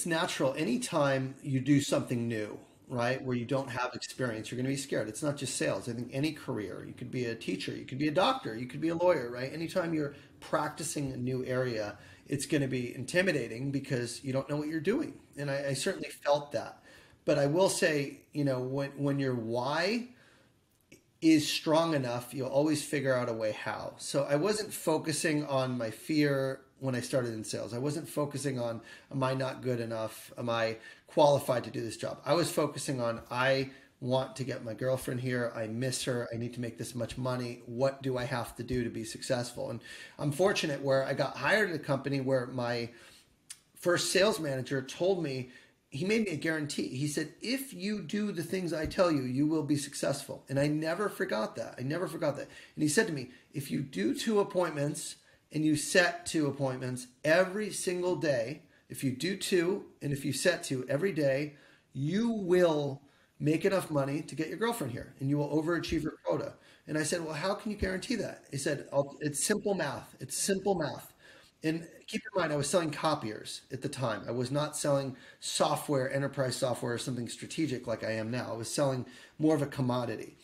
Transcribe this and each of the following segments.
it's natural anytime you do something new, right, where you don't have experience, you're going to be scared. It's not just sales. I think any career, you could be a teacher, you could be a doctor, you could be a lawyer, right? Anytime you're practicing a new area, it's going to be intimidating because you don't know what you're doing. And I, I certainly felt that. But I will say, you know, when, when your why is strong enough, you'll always figure out a way how. So I wasn't focusing on my fear when I started in sales. I wasn't focusing on, am I not good enough? Am I qualified to do this job? I was focusing on, I want to get my girlfriend here. I miss her. I need to make this much money. What do I have to do to be successful? And I'm fortunate where I got hired at a company where my first sales manager told me, he made me a guarantee. He said, if you do the things I tell you, you will be successful. And I never forgot that. I never forgot that. And he said to me, if you do two appointments and you set two appointments every single day, if you do two and if you set two every day, you will make enough money to get your girlfriend here and you will overachieve your quota. And I said, well, how can you guarantee that? He said, it's simple math. It's simple math. And keep in mind, I was selling copiers at the time. I was not selling software, enterprise software, or something strategic like I am now. I was selling more of a commodity.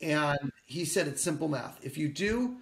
And he said it's simple math. If you do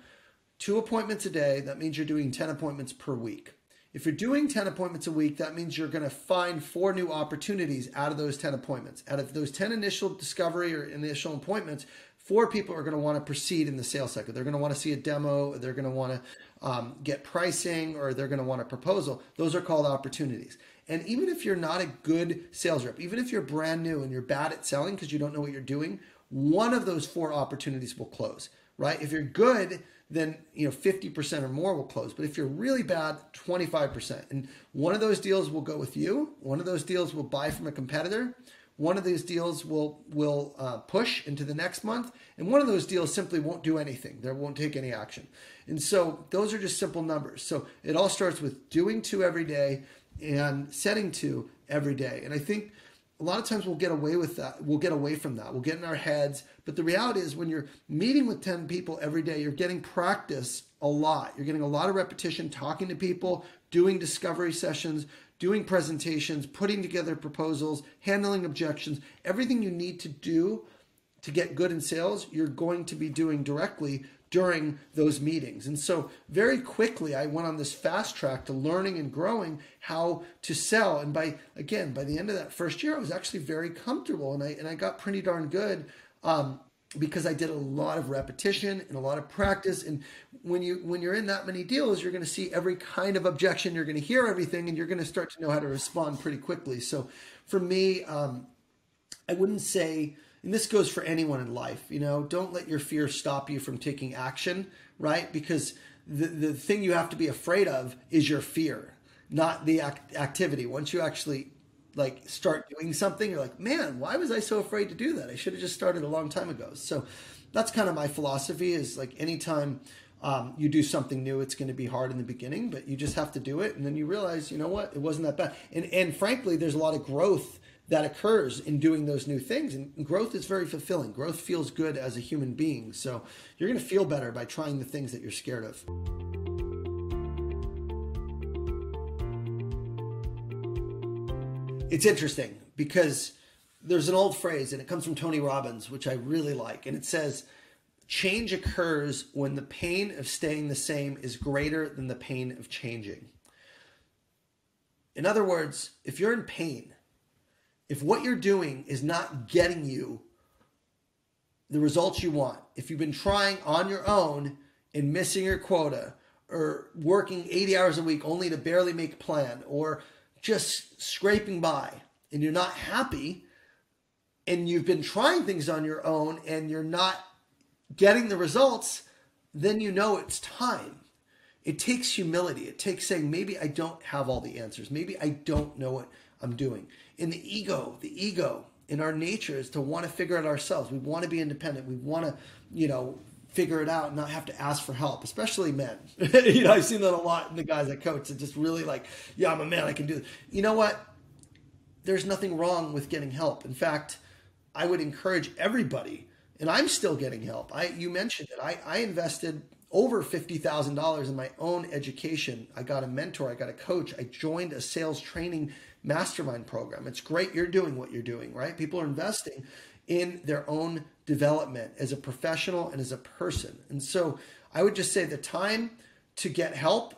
two appointments a day, that means you're doing 10 appointments per week. If you're doing 10 appointments a week, that means you're going to find four new opportunities out of those 10 appointments. Out of those 10 initial discovery or initial appointments, four people are going to want to proceed in the sales cycle. They're going to want to see a demo, they're going to want to um, get pricing or they're going to want a proposal. Those are called opportunities. And even if you're not a good sales rep, even if you're brand new and you're bad at selling because you don't know what you're doing, one of those four opportunities will close, right? If you're good, then you know 50% or more will close. But if you're really bad, 25%. And one of those deals will go with you. One of those deals will buy from a competitor. One of these deals will will uh, push into the next month, and one of those deals simply won't do anything. There won't take any action. And so those are just simple numbers. So it all starts with doing two every day and setting two every day. And I think a lot of times we'll get away with that. We'll get away from that. We'll get in our heads. But the reality is, when you're meeting with 10 people every day, you're getting practice a lot. You're getting a lot of repetition talking to people, doing discovery sessions, doing presentations, putting together proposals, handling objections, everything you need to do to get good in sales, you're going to be doing directly during those meetings. And so, very quickly, I went on this fast track to learning and growing how to sell. And by, again, by the end of that first year, I was actually very comfortable and I, and I got pretty darn good. Um, because I did a lot of repetition and a lot of practice. And when you when you're in that many deals, you're going to see every kind of objection. You're going to hear everything, and you're going to start to know how to respond pretty quickly. So, for me, um, I wouldn't say, and this goes for anyone in life. You know, don't let your fear stop you from taking action, right? Because the the thing you have to be afraid of is your fear, not the act- activity. Once you actually like start doing something, you're like, man, why was I so afraid to do that? I should have just started a long time ago. So that's kind of my philosophy is like anytime um, you do something new, it's going to be hard in the beginning, but you just have to do it. And then you realize, you know what, it wasn't that bad. And, and frankly, there's a lot of growth that occurs in doing those new things. And growth is very fulfilling. Growth feels good as a human being. So you're going to feel better by trying the things that you're scared of. it's interesting because there's an old phrase and it comes from Tony Robbins, which I really like. And it says, change occurs when the pain of staying the same is greater than the pain of changing. In other words, if you're in pain, if what you're doing is not getting you the results you want, if you've been trying on your own and missing your quota, or working 80 hours a week only to barely make plan, or just scraping by and you're not happy and you've been trying things on your own and you're not getting the results, then you know it's time. It takes humility. It takes saying, maybe I don't have all the answers. Maybe I don't know what I'm doing. In the ego, the ego in our nature is to want to figure it ourselves. We want to be independent. We want to, you know, figure it out and not have to ask for help, especially men. you know, I've seen that a lot in the guys I coach that just really like, yeah, I'm a man, I can do it. You know what? There's nothing wrong with getting help. In fact, I would encourage everybody, and I'm still getting help. I you mentioned it. I, I invested over $50,000 in my own education. I got a mentor, I got a coach, I joined a sales training mastermind program. It's great you're doing what you're doing, right? People are investing in their own development as a professional and as a person. And so I would just say the time to get help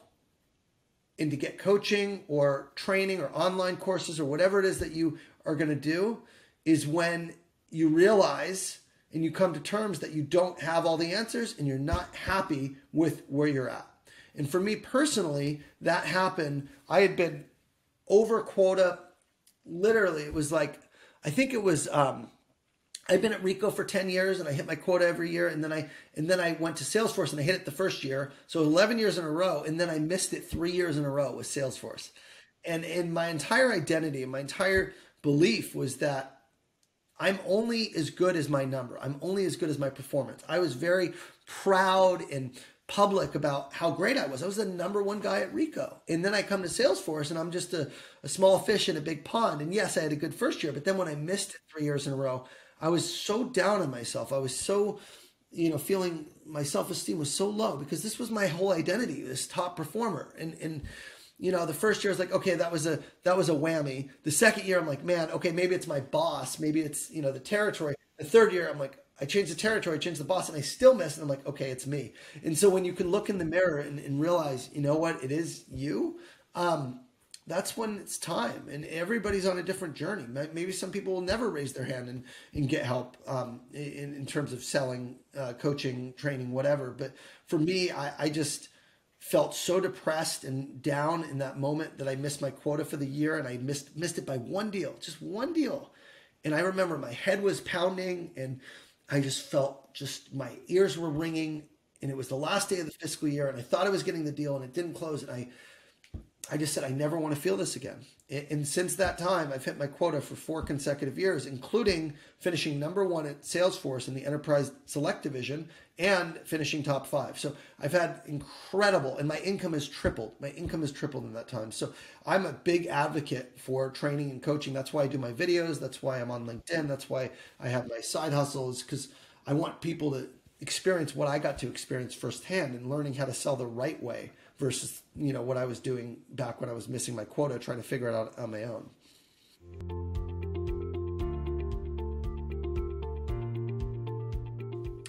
and to get coaching or training or online courses or whatever it is that you are going to do is when you realize and you come to terms that you don't have all the answers and you're not happy with where you're at. And for me personally, that happened. I had been over quota. Literally, it was like, I think it was, um, I've been at Ricoh for 10 years and I hit my quota every year. And then I, and then I went to Salesforce and I hit it the first year. So 11 years in a row. And then I missed it three years in a row with Salesforce. And in my entire identity and my entire belief was that I'm only as good as my number. I'm only as good as my performance. I was very proud and public about how great I was. I was the number one guy at Ricoh. And then I come to Salesforce and I'm just a, a small fish in a big pond. And yes, I had a good first year, but then when I missed it three years in a row, I was so down on myself. I was so, you know, feeling my self esteem was so low because this was my whole identity, this top performer. And, and, you know, the first year I was like, okay, that was a that was a whammy. The second year I'm like, man, okay, maybe it's my boss, maybe it's you know the territory. The third year I'm like, I changed the territory, I changed the boss, and I still miss. And I'm like, okay, it's me. And so when you can look in the mirror and, and realize, you know what, it is you. Um, that's when it's time, and everybody's on a different journey. Maybe some people will never raise their hand and, and get help um, in, in terms of selling, uh, coaching, training, whatever. But for me, I, I just felt so depressed and down in that moment that I missed my quota for the year and I missed missed it by one deal, just one deal. And I remember my head was pounding and I just felt just my ears were ringing and it was the last day of the fiscal year and I thought I was getting the deal and it didn't close and I I just said, I never want to feel this again. And since that time, I've hit my quota for four consecutive years, including finishing number one at Salesforce in the Enterprise Select Division and finishing top five. So I've had incredible, and my income has tripled. My income has tripled in that time. So I'm a big advocate for training and coaching. That's why I do my videos. That's why I'm on LinkedIn. That's why I have my side hustles because I want people to experience what I got to experience firsthand and learning how to sell the right way versus you know what I was doing back when I was missing my quota, trying to figure it out on my own.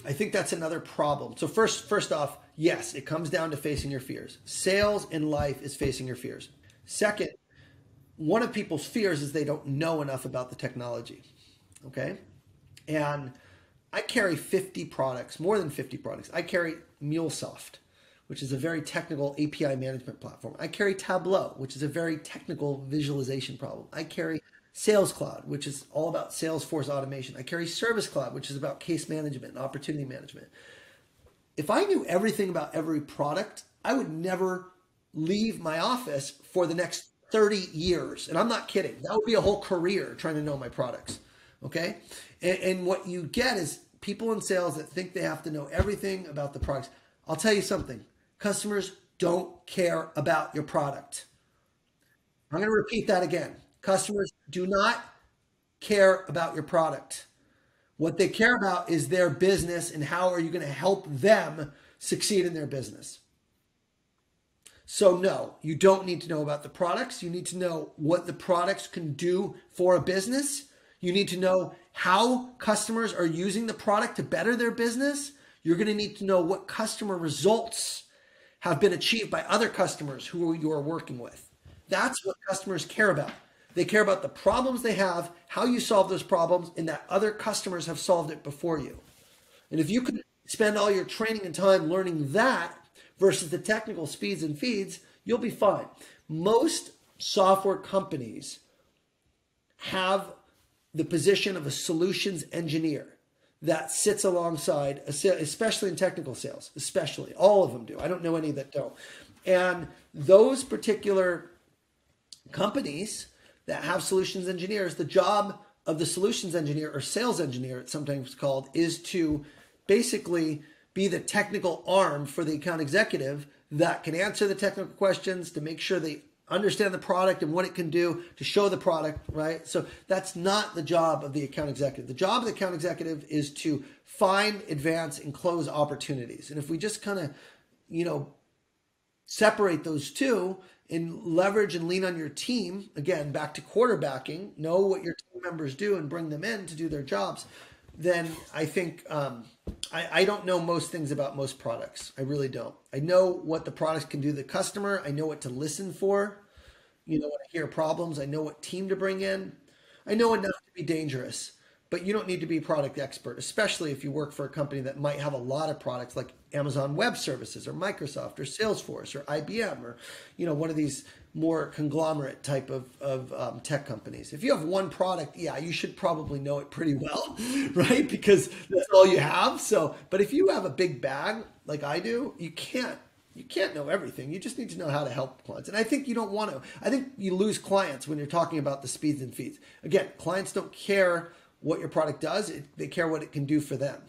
I think that's another problem. So first, first off, yes, it comes down to facing your fears. Sales in life is facing your fears. Second, one of people's fears is they don't know enough about the technology. Okay, and I carry 50 products, more than 50 products. I carry MuleSoft which is a very technical API management platform. I carry Tableau, which is a very technical visualization problem. I carry Sales Cloud, which is all about Salesforce automation. I carry Service Cloud, which is about case management and opportunity management. If I knew everything about every product, I would never leave my office for the next 30 years. And I'm not kidding. That would be a whole career trying to know my products. Okay. And, and what you get is people in sales that think they have to know everything about the products. I'll tell you something Customers don't care about your product. I'm going to repeat that again. Customers do not care about your product. What they care about is their business and how are you going to help them succeed in their business. So, no, you don't need to know about the products. You need to know what the products can do for a business. You need to know how customers are using the product to better their business. You're going to need to know what customer results have been achieved by other customers who you are working with. That's what customers care about. They care about the problems they have, how you solve those problems, and that other customers have solved it before you. And if you can spend all your training and time learning that versus the technical speeds and feeds, you'll be fine. Most software companies have the position of a solutions engineer that sits alongside, especially in technical sales, especially all of them do. I don't know any that don't. And those particular companies that have solutions engineers, the job of the solutions engineer or sales engineer, it's sometimes called, is to basically be the technical arm for the account executive that can answer the technical questions to make sure they understand the product and what it can do to show the product, right? So that's not the job of the account executive. The job of the account executive is to find, advance, and close opportunities. And if we just kind of, you know, separate those two and leverage and lean on your team again back to quarterbacking know what your team members do and bring them in to do their jobs then i think um, I, I don't know most things about most products. I really don't. I know what the products can do the customer. I know what to listen for. You know when i hear problems i know what team to bring in. I know enough to be dangerous but you don't need to be a product expert, especially if you work for a company that might have a lot of products like Amazon Web Services or Microsoft or Salesforce or IBM or you know one of these more conglomerate type of, of um, tech companies. If you have one product, yeah, you should probably know it pretty well, right? Because that's all you have. So, but if you have a big bag like I do, you can't you can't know everything. You just need to know how to help clients. And I think you don't want to. I think you lose clients when you're talking about the speeds and feeds. Again, clients don't care what your product does, it, they care what it can do for them.